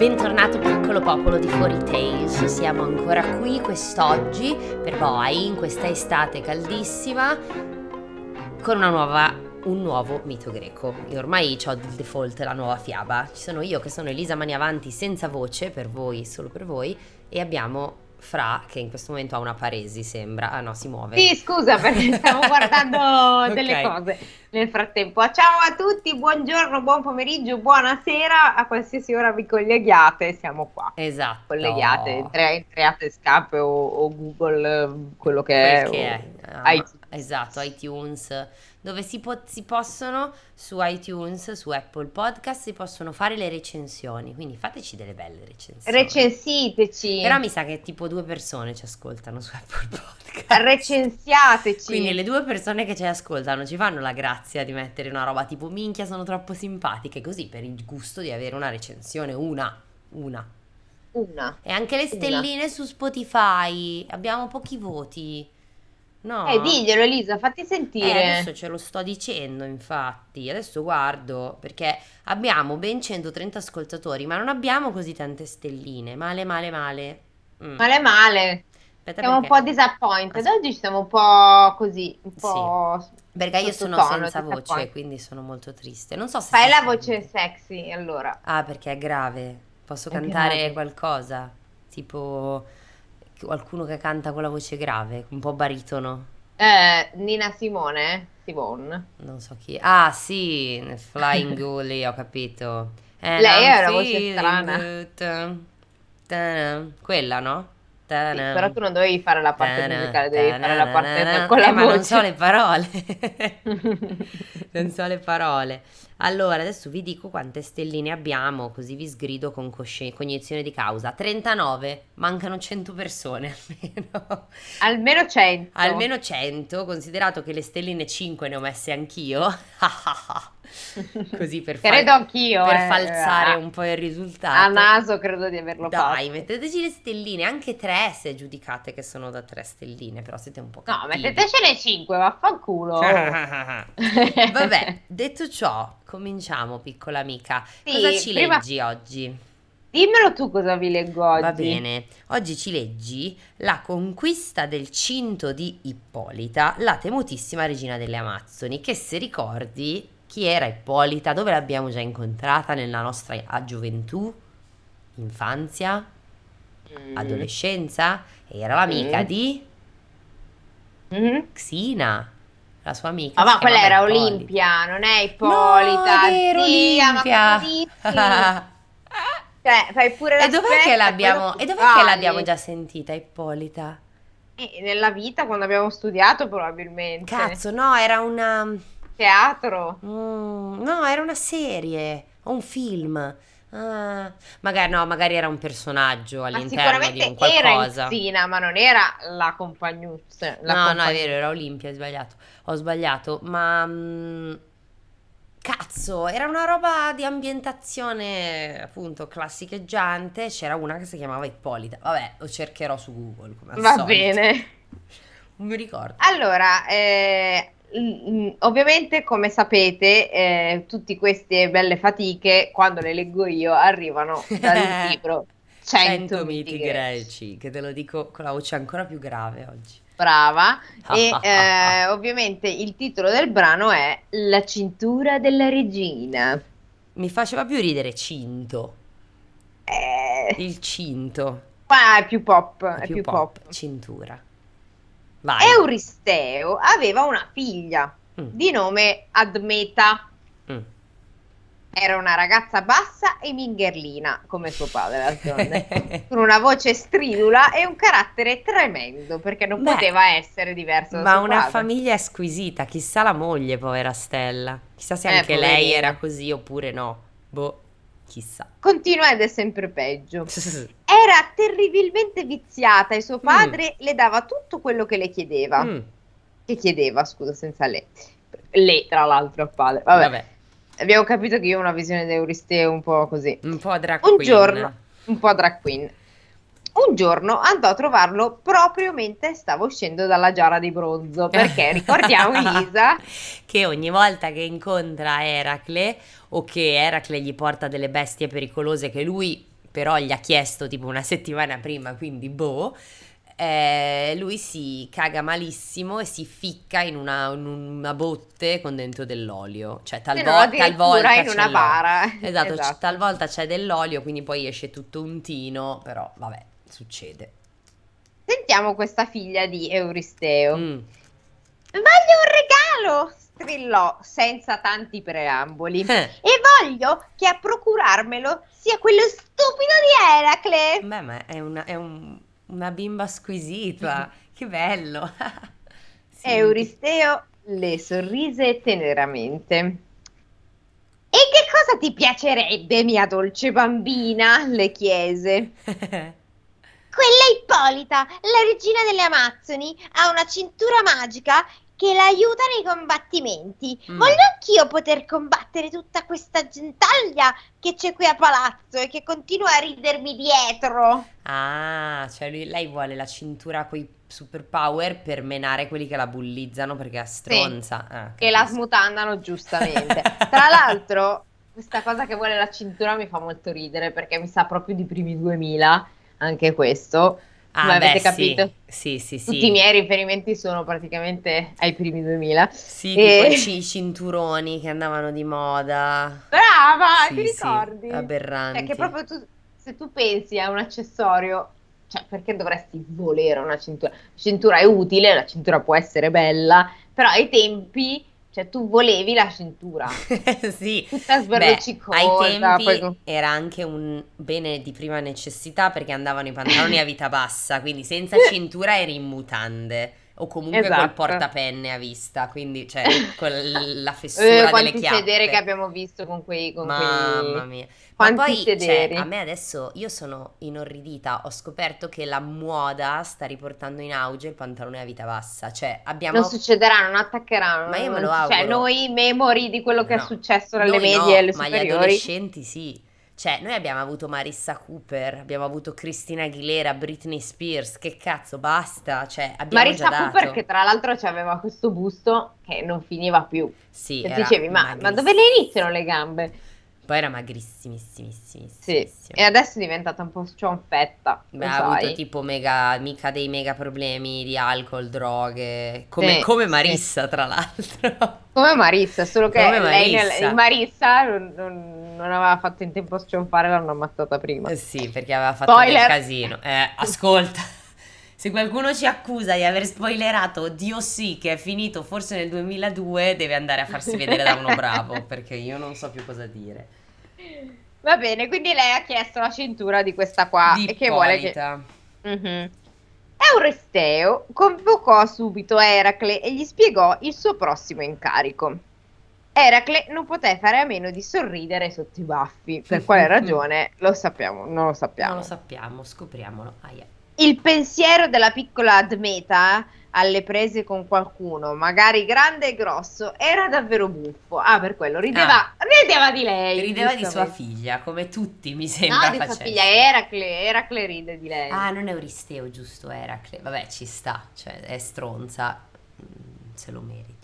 Bentornato piccolo popolo di Fuori Tales, siamo ancora qui quest'oggi per voi in questa estate caldissima con una nuova, un nuovo mito greco. Io ormai ho il default, la nuova fiaba. Ci sono io che sono Elisa Maniavanti senza voce, per voi, solo per voi, e abbiamo Fra che in questo momento ha una paresi, sembra. Ah no, si muove. Sì, scusa perché stavo guardando delle cose nel frattempo. Ciao a tutti, buongiorno, buon pomeriggio, buonasera, a qualsiasi ora vi colleghiate, siamo qua. Esatto. Colleghiate, entriate, Skype o, o, Google, quello che Quel è. Che è. Uh, esatto, iTunes dove si, po- si, possono su iTunes, su Apple Podcast, si possono fare le recensioni. Quindi fateci delle belle recensioni. Recensiteci. Però mi sa che tipo due persone ci ascoltano su Apple Podcast. Recensiateci. Quindi le due persone che ci ascoltano ci fanno la grazia di mettere una roba tipo minchia, sono troppo simpatiche, così per il gusto di avere una recensione, una, una. Una. E anche le stelline una. su Spotify, abbiamo pochi voti. No. Eh, diglielo Elisa, fatti sentire. Eh, adesso ce lo sto dicendo, infatti. Adesso guardo, perché abbiamo ben 130 ascoltatori, ma non abbiamo così tante stelline. Male, male, male. Mm. Male, male. Aspetta siamo perché... un po' disappointed. Oggi siamo un po' così, un po'... Sì. Perché io sono tono, senza voce, quindi sono molto triste. Non so se... Fai la voce sexy, allora. Ah, perché è grave. Posso è cantare grave. qualcosa? Tipo qualcuno che canta con la voce grave, un po' baritono. Eh, Nina Simone? Simone? Non so chi. Ah, sì, Flying Gully, ho capito. And Lei ha una voce strana. Ta-da. Quella, no? Sì, però tu non dovevi fare la parte ta-da, musicale, devi ta-da, fare la parte con la eh, voce. Ma non so le parole. non so le parole. Allora, adesso vi dico quante stelline abbiamo, così vi sgrido con cosci- cognizione di causa. 39, mancano 100 persone almeno. Almeno 100. Almeno 100, considerato che le stelline 5 ne ho messe anch'io. Così per, credo anch'io, per eh, falsare eh, un po' il risultato. A naso credo di averlo Dai, fatto. Dai, metteteci le stelline, anche 3 se giudicate che sono da 3 stelline, però siete un po' cattivi. No, mettetecene 5, vaffanculo. Vabbè, detto ciò, cominciamo piccola amica. Sì, cosa ci prima... leggi oggi? Dimmelo tu cosa vi leggo oggi. Va bene, oggi ci leggi La conquista del cinto di Ippolita, la temutissima regina delle Amazzoni, che se ricordi chi era Ippolita? Dove l'abbiamo già incontrata nella nostra gioventù, infanzia, mm. adolescenza? Era l'amica mm. di mm. Xina, la sua amica. Ma, ma quella era Ippolita. Olimpia, non è Ippolita. No, è Olimpia. cioè, fai pure la E dov'è che l'abbiamo, e dov'è che l'abbiamo già sentita Ippolita? Eh, nella vita, quando abbiamo studiato probabilmente. Cazzo, no, era una teatro? Mm, no, era una serie o un film. Ah, magari no, magari era un personaggio all'interno di un qualcosa. Era Zina, ma non era la compagnuccia. La no, compagn- no, è vero, era Olimpia, ho sbagliato. Ho sbagliato, ma mh, mm, cazzo, era una roba di ambientazione appunto classicheggiante. C'era una che si chiamava Ippolita. Vabbè, lo cercherò su Google. Va solito. bene. Non mi ricordo. Allora, eh, ovviamente, come sapete, eh, tutte queste belle fatiche, quando le leggo io, arrivano dal libro 100, 100 miti greci. greci, che te lo dico con la voce ancora più grave oggi. Brava, e eh, ovviamente il titolo del brano è La cintura della regina. Mi faceva più ridere cinto. Eh, il cinto. Ma è più pop, è, è più, più pop. pop. Cintura. Vai. Euristeo aveva una figlia mm. di nome Admeta. Mm. Era una ragazza bassa e mingherlina, come suo padre, con una voce stridula e un carattere tremendo, perché non Beh, poteva essere diverso da Ma una padre. famiglia squisita, chissà la moglie, povera Stella. Chissà se eh, anche poverina. lei era così oppure no. Boh. Chissà. Continua ed è sempre peggio. Era terribilmente viziata e suo mm. padre mm. le dava tutto quello che le chiedeva. Mm. Che chiedeva, scusa, senza le. Le, tra l'altro, padre. Vabbè. Vabbè. Abbiamo capito che io ho una visione di Euristeo un po' così. Un po' drag queen. Un giorno, un po' drag queen. Un giorno andò a trovarlo proprio mentre stava uscendo dalla giara di bronzo, perché ricordiamo Elisa che ogni volta che incontra Eracle o che Eracle gli porta delle bestie pericolose che lui però gli ha chiesto tipo una settimana prima, quindi boh. Eh, lui si caga malissimo e si ficca in una, in una botte con dentro dell'olio. Cioè, talvo- no, talvolta in una bara. Esatto, esatto. Talvolta c'è dell'olio, quindi poi esce tutto un tino, però vabbè, succede. Sentiamo questa figlia di Euristeo. Mm. Voglio un regalo! strillò senza tanti preamboli. Eh. E voglio che a procurarmelo sia quello stupido di Eracle. Beh, ma è, una, è un, una bimba squisita. che bello. sì. Euristeo le sorrise teneramente. E che cosa ti piacerebbe, mia dolce bambina? le chiese. Quella Ippolita, la regina delle Amazzoni, ha una cintura magica che l'aiuta nei combattimenti. Mm. Voglio anch'io poter combattere tutta questa gentaglia che c'è qui a palazzo e che continua a ridermi dietro. Ah, cioè lui, lei vuole la cintura con i superpower per menare quelli che la bullizzano perché è stronza. Sì, ah, che la smutandano giustamente. Tra l'altro, questa cosa che vuole la cintura mi fa molto ridere perché mi sa proprio di primi 2000, anche questo Ah, Ma avete beh, capito? Sì, sì, sì. Tutti i miei riferimenti sono praticamente ai primi 2000. Sì, e... tipo i cinturoni che andavano di moda. Brava, sì, ti ricordi? Sì, aberranti. Cioè, che proprio tu, se tu pensi a un accessorio, cioè, perché dovresti volere una cintura? La cintura è utile, la cintura può essere bella, però ai tempi cioè, tu volevi la cintura. sì. Tutta sberluccicosa. Ai tempi poi... era anche un bene di prima necessità perché andavano i pantaloni a vita bassa, quindi senza cintura eri in mutande. O comunque esatto. col portapenne a vista, quindi cioè con la fessura eh, delle chiappe. sedere che abbiamo visto con quei... Con Mamma quei... mia. Quanti Ma poi, cioè, a me adesso, io sono inorridita, ho scoperto che la moda sta riportando in auge il pantalone a vita bassa, cioè abbiamo... Non succederà, non attaccheranno. Ma io me lo cioè, auguro. Cioè, noi memori di quello che no. è successo alle noi medie no, e alle superiori. ma gli adolescenti sì. Cioè, noi abbiamo avuto Marissa Cooper, abbiamo avuto Cristina Aguilera, Britney Spears, che cazzo, basta, cioè, abbiamo Marissa Cooper che tra l'altro aveva questo busto che non finiva più. Sì, e dicevi, ma, ma, dove le iniziano le gambe? Poi era magrissimissimissima. Sì, e adesso è diventata un po' cionfetta. Beh, ha sai. avuto tipo mega, mica dei mega problemi di alcol, droghe, come, sì, come Marissa sì. tra l'altro. Come Marissa, solo che come lei, Marissa, Marissa non, non, non, aveva fatto in tempo a scionfare, l'hanno ammazzata prima. Eh sì, perché aveva fatto Spoiler. del casino. Eh, ascolta. Se qualcuno ci accusa di aver spoilerato Dio sì che è finito forse nel 2002, deve andare a farsi vedere da uno bravo, perché io non so più cosa dire. Va bene, quindi lei ha chiesto la cintura di questa qua di e che vuole che... Mm-hmm. Euristeo convocò subito Eracle e gli spiegò il suo prossimo incarico. Eracle non poté fare a meno di sorridere sotto i baffi. Per quale ragione lo sappiamo, non lo sappiamo. Non lo sappiamo, scopriamolo. Ah, yeah. Il pensiero della piccola Admeta alle prese con qualcuno, magari grande e grosso, era davvero buffo. Ah, per quello rideva, ah, rideva di lei. Rideva di sua figlia, come tutti mi sembra. No, di sua figlia, Eracle, Eracle ride di lei. Ah, non è Euristeo, giusto, Eracle. Vabbè, ci sta, cioè è stronza, mm, se lo merita.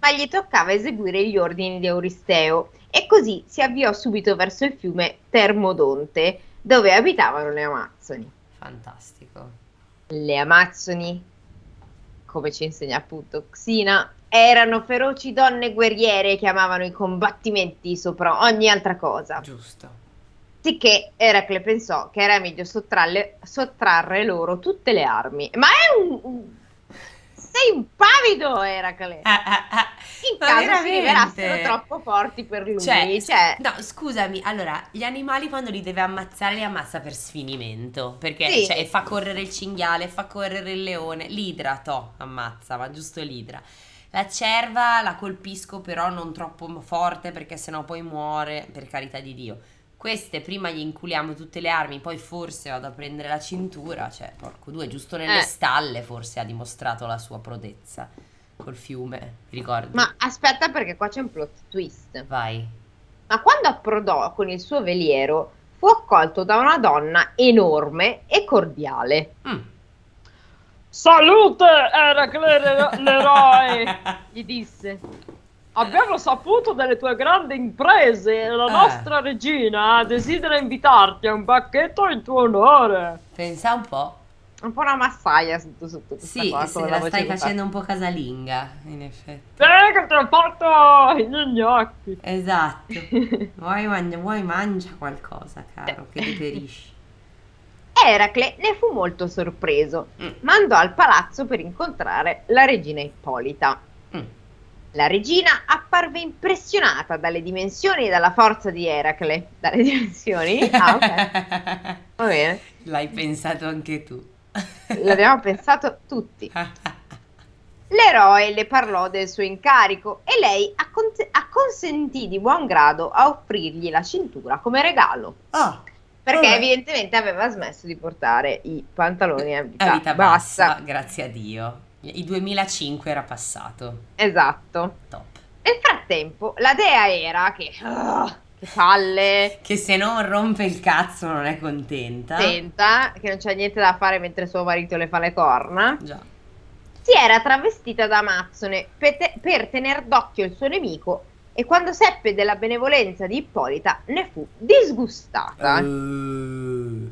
Ma gli toccava eseguire gli ordini di Euristeo e così si avviò subito verso il fiume Termodonte, dove abitavano le Amazzoni. Fantastico. Le Amazzoni come ci insegna appunto Xina, erano feroci donne guerriere che amavano i combattimenti sopra ogni altra cosa. Giusto. Sicché Eracle pensò che era meglio sottrarre, sottrarre loro tutte le armi. Ma è un, un sei un pavido, Eracle. Ah, ah, ah. In Ma caso veramente? si rivelassero troppo forti per lui. Cioè, cioè, No, scusami, allora, gli animali quando li deve ammazzare li ammazza per sfinimento. Perché sì. cioè, fa correre il cinghiale, fa correre il leone. L'idra, to, ammazza, ma giusto l'idra. La cerva la colpisco però non troppo forte perché sennò poi muore, per carità di Dio queste prima gli inculiamo tutte le armi, poi forse vado a prendere la cintura, cioè porco due, giusto nelle eh. stalle forse ha dimostrato la sua prodezza col fiume, ricordi? Ma aspetta perché qua c'è un plot twist. Vai. Ma quando approdò con il suo veliero fu accolto da una donna enorme e cordiale. Mm. Salute, Eracle l'eroe, gli disse. Abbiamo saputo delle tue grandi imprese. La eh. nostra regina desidera invitarti a un bacchetto in tuo onore. Pensa un po' un po' una massaia sotto sotto sì, se la, la stai facendo un po' casalinga in effetti eh che te l'ho fatto gli gnocchi esatto vuoi, mangia, vuoi mangia qualcosa caro che deperisci Eracle ne fu molto sorpreso mm. mandò al palazzo per incontrare la regina Ippolita. La regina apparve impressionata dalle dimensioni e dalla forza di Eracle dalle dimensioni? ah ok va bene l'hai pensato anche tu L'abbiamo pensato tutti. L'eroe le parlò del suo incarico e lei accont- acconsentì di buon grado a offrirgli la cintura come regalo. Oh, perché vabbè. evidentemente aveva smesso di portare i pantaloni a vita, a vita bassa. bassa. Grazie a Dio. Il 2005 era passato. Esatto. Top. Nel frattempo, la dea era che... Uh, che palle. Che se non rompe il cazzo non è contenta. Contenta, che non c'è niente da fare mentre suo marito le fa le corna. Già. Si era travestita da Amazzone per, te- per tener d'occhio il suo nemico e quando seppe della benevolenza di Ippolita ne fu disgustata. Uh.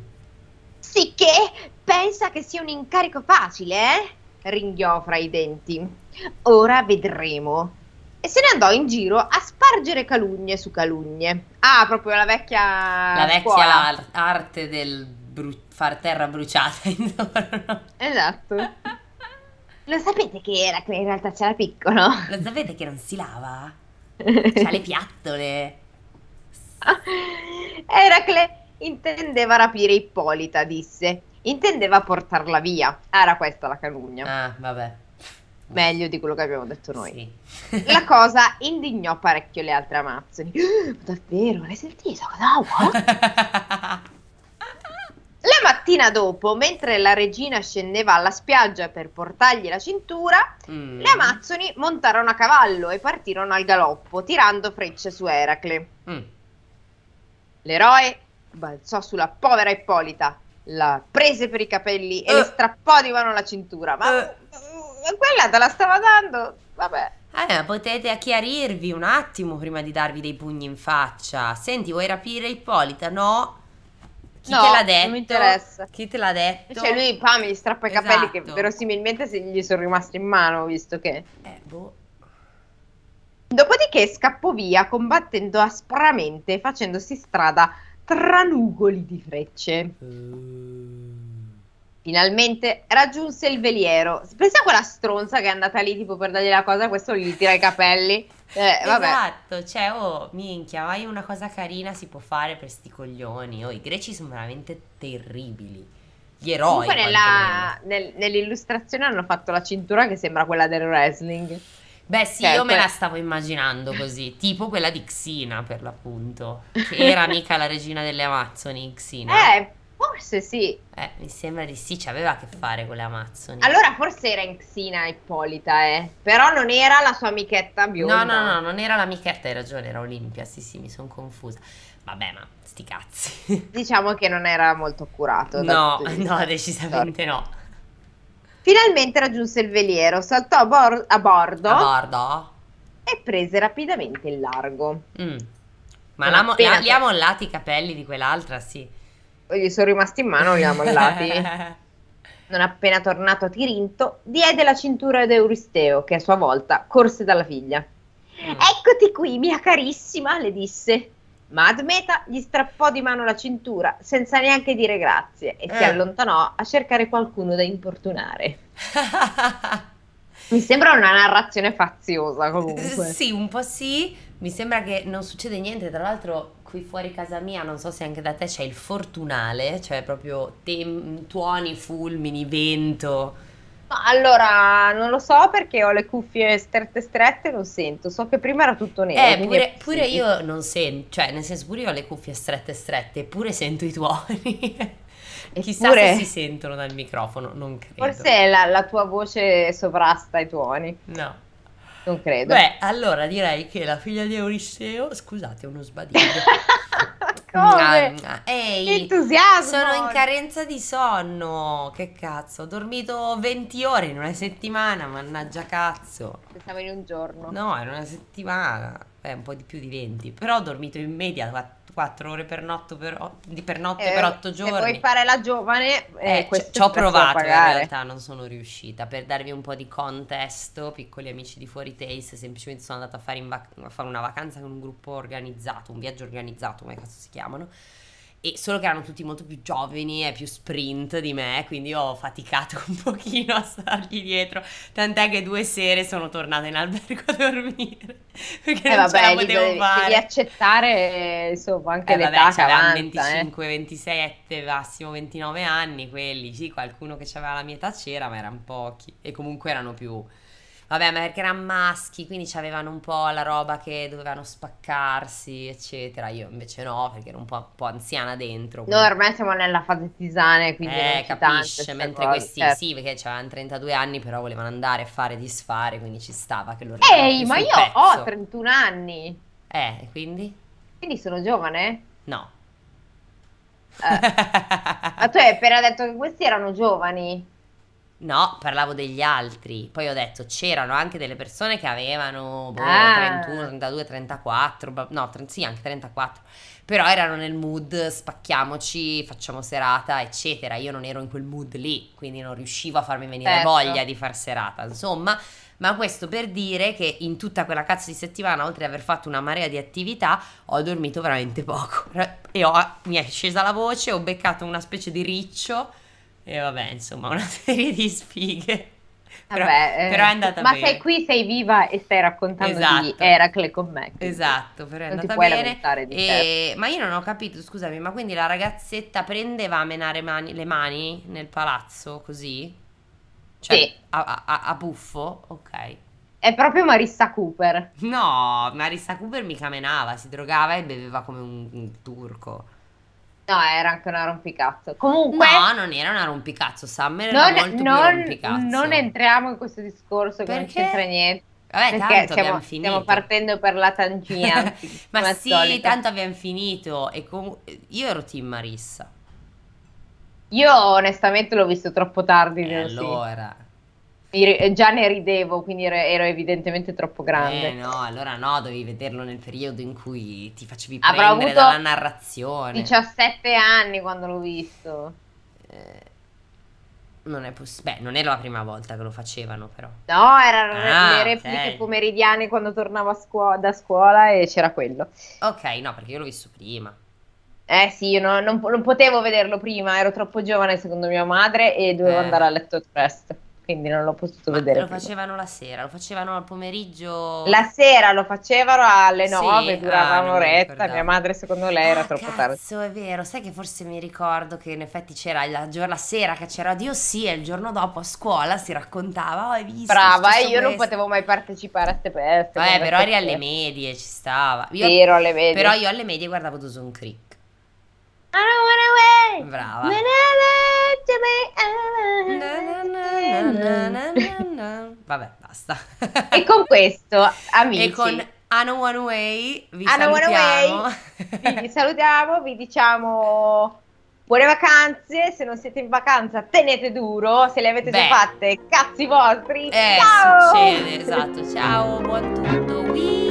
Sicché pensa che sia un incarico facile, eh? Ringhiò fra i denti. Ora vedremo e se ne andò in giro a spargere calunnie su calunnie. Ah, proprio la vecchia La vecchia ar- arte del bru- far terra bruciata intorno. Esatto. Lo sapete che era che in realtà c'era piccolo? Lo sapete che non si lava? C'ha le piattole. Eracle intendeva rapire Ippolita, disse. Intendeva portarla via. Era questa la calunnia. Ah, vabbè meglio di quello che abbiamo detto noi. Sì. La cosa indignò parecchio le altre amazzoni. Oh, davvero, l'hai sentito? Cosa? La mattina dopo, mentre la regina scendeva alla spiaggia per portargli la cintura, mm. le amazzoni montarono a cavallo e partirono al galoppo, tirando frecce su Eracle. Mm. L'eroe balzò sulla povera Ippolita, la prese per i capelli e uh. le strappò di mano la cintura. Ma uh quella te la stava dando, vabbè. Eh, potete chiarirvi un attimo prima di darvi dei pugni in faccia. Senti, vuoi rapire Ippolita? No. Chi no, te l'ha detto? Non mi interessa. Chi te l'ha detto? Cioè, lui pam, gli strappa i capelli che esatto. verosimilmente gli sono rimasti in mano, visto che. Eh, boh. Dopodiché scappò via combattendo aspramente, facendosi strada tra nugoli di frecce. Uh. Finalmente raggiunse il veliero. Pensa a quella stronza che è andata lì tipo per dargli la cosa, questo gli tira i capelli. Eh, esatto, cioè, oh, minchia, mai una cosa carina si può fare per sti coglioni. Oh, i greci sono veramente terribili. Gli eroi. Comunque nella, nel, nell'illustrazione hanno fatto la cintura che sembra quella del wrestling. Beh sì, cioè, io me la stavo immaginando così, tipo quella di Xina per l'appunto, che era mica la regina delle Amazzoni, Xina. Eh, Forse sì. Eh, mi sembra di sì, ci aveva a che fare con le Amazzoni. Allora forse era in Xina Ippolita, eh. Però non era la sua amichetta bionda. No, no, no, non era l'amichetta, hai ragione, era Olimpia, sì, sì, mi sono confusa. Vabbè, ma sti cazzi. Diciamo che non era molto curato. No, no, decisamente no. Finalmente raggiunse il veliero, saltò a, bor- a bordo. A bordo? E prese rapidamente il largo. Mm. Ma mo- la- li ha mollati i capelli di quell'altra, sì gli sono rimasti in mano, li ha mollati. non appena tornato a Tirinto, diede la cintura ad Euristeo, che a sua volta corse dalla figlia. Mm. Eccoti qui, mia carissima, le disse. Ma Admeta gli strappò di mano la cintura senza neanche dire grazie e eh. si allontanò a cercare qualcuno da importunare. Mi sembra una narrazione faziosa comunque. Sì, un po' sì. Mi sembra che non succede niente, tra l'altro qui fuori casa mia, non so se anche da te c'è il fortunale, cioè proprio tem- tuoni, fulmini, vento. Allora, non lo so perché ho le cuffie strette strette e non sento. So che prima era tutto nero. Eh, pure, pure io non sento, cioè nel senso pure io ho le cuffie strette strette, eppure sento i tuoni. Chissà se si sentono dal microfono, non credo. Forse la, la tua voce sovrasta i tuoni. No. Non credo. Beh, allora direi che la figlia di Euristeo, scusate, uno sbadiglio. Entusiasmo! Sono in carenza di sonno. Che cazzo, ho dormito 20 ore in una settimana, mannaggia cazzo. Pensavo in un giorno. No, in una settimana. Beh, un po' di più di 20. Però ho dormito in media 4 ore per notte per, per, notte eh, per 8 giorni. Se vuoi fare la giovane, eh, eh ci ho provato in realtà, non sono riuscita. Per darvi un po' di contesto, piccoli amici di Fuori Taste, semplicemente sono andata a fare, vac- a fare una vacanza con un gruppo organizzato, un viaggio organizzato, come cazzo si chiamano e solo che erano tutti molto più giovani e più sprint di me, quindi ho faticato un pochino a stargli dietro. Tant'è che due sere sono tornata in albergo a dormire. Perché eh non vabbè, ce la potevo devi, fare. Devi accettare, insomma, anche eh l'età vabbè, che avanza, 25, eh. 27, massimo 29 anni, quelli, sì, qualcuno che aveva la mia età c'era, ma erano pochi. E comunque erano più Vabbè, ma perché erano maschi, quindi avevano un po' la roba che dovevano spaccarsi, eccetera. Io invece no, perché ero un po', un po anziana dentro. Quindi... Noi ormai siamo nella fase tisane, quindi eh, capisce, mentre cose, questi certo. sì, perché avevano 32 anni, però volevano andare a fare disfare, quindi ci stava che loro Ehi, ma io pezzo. ho 31 anni. Eh, quindi? Quindi sono giovane? No. Eh. ma tu hai appena detto che questi erano giovani. No, parlavo degli altri. Poi ho detto c'erano anche delle persone che avevano boh, ah. 31, 32, 34, no, sì, anche 34. Però erano nel mood spacchiamoci, facciamo serata, eccetera. Io non ero in quel mood lì, quindi non riuscivo a farmi venire certo. voglia di far serata. Insomma, ma questo per dire che in tutta quella cazzo di settimana, oltre ad aver fatto una marea di attività, ho dormito veramente poco. E ho, mi è scesa la voce, ho beccato una specie di riccio e vabbè, insomma, una serie di sfighe. Però, Vabbè, però è andata ma bene. Ma sei qui, sei viva e stai raccontando esatto. di Eracle con me. Esatto, però è andata bene. E... Ma io non ho capito, scusami, ma quindi la ragazzetta prendeva a menare mani, le mani nel palazzo così? Cioè, sì. a, a, a buffo? Ok. È proprio Marissa Cooper. No, Marissa Cooper mica menava, si drogava e beveva come un, un turco. No, era anche una rompicazzo. Comunque. No, non era una rompicazzo. Summer non, era molto non, più rompicazzo. Non entriamo in questo discorso che non c'entra niente. Vabbè, perché stiamo, stiamo, partendo per la tangina. Ma sì, solito. tanto abbiamo finito. E com- io ero team Marissa. Io onestamente l'ho visto troppo tardi. E allora. Eh, già ne ridevo, quindi ero, ero, evidentemente troppo grande. Eh no, allora no, dovevi vederlo nel periodo in cui ti facevi Avrò prendere dalla narrazione. 17 anni quando l'ho visto. Eh, non è possibile. Beh, non era la prima volta che lo facevano, però. No, erano ah, le repliche okay. pomeridiane quando tornavo scuola, da scuola e c'era quello. Ok, no, perché io l'ho visto prima. Eh sì, io no, non, non, potevo vederlo prima, ero troppo giovane secondo mia madre e dovevo eh. andare a letto presto quindi non l'ho potuto Ma vedere. Lo prima. facevano la sera, lo facevano al pomeriggio. La sera lo facevano alle 9, sì, durava ah, un'oretta. Mia madre, secondo lei, era ah, troppo cazzo, tardi. Cazzo, è vero. Sai che forse mi ricordo che in effetti c'era la, la sera che c'era Dio sì, e il giorno dopo a scuola si raccontava. Oh, hai visto? Brava, e io questo. non potevo mai partecipare a ste peste. Vabbè, però eri alle medie, ci stava. Io, sì, ero alle medie. Però io alle medie guardavo Dawson Creek. I don't wanna wait. Brava. Vabbè, basta. E con questo, amici. E con Ano One Way vi Ano salutiamo. Way, vi salutiamo, vi diciamo buone vacanze. Se non siete in vacanza, tenete duro. Se le avete Beh. già fatte, cazzi vostri. Eh, ciao! succede, esatto. Ciao.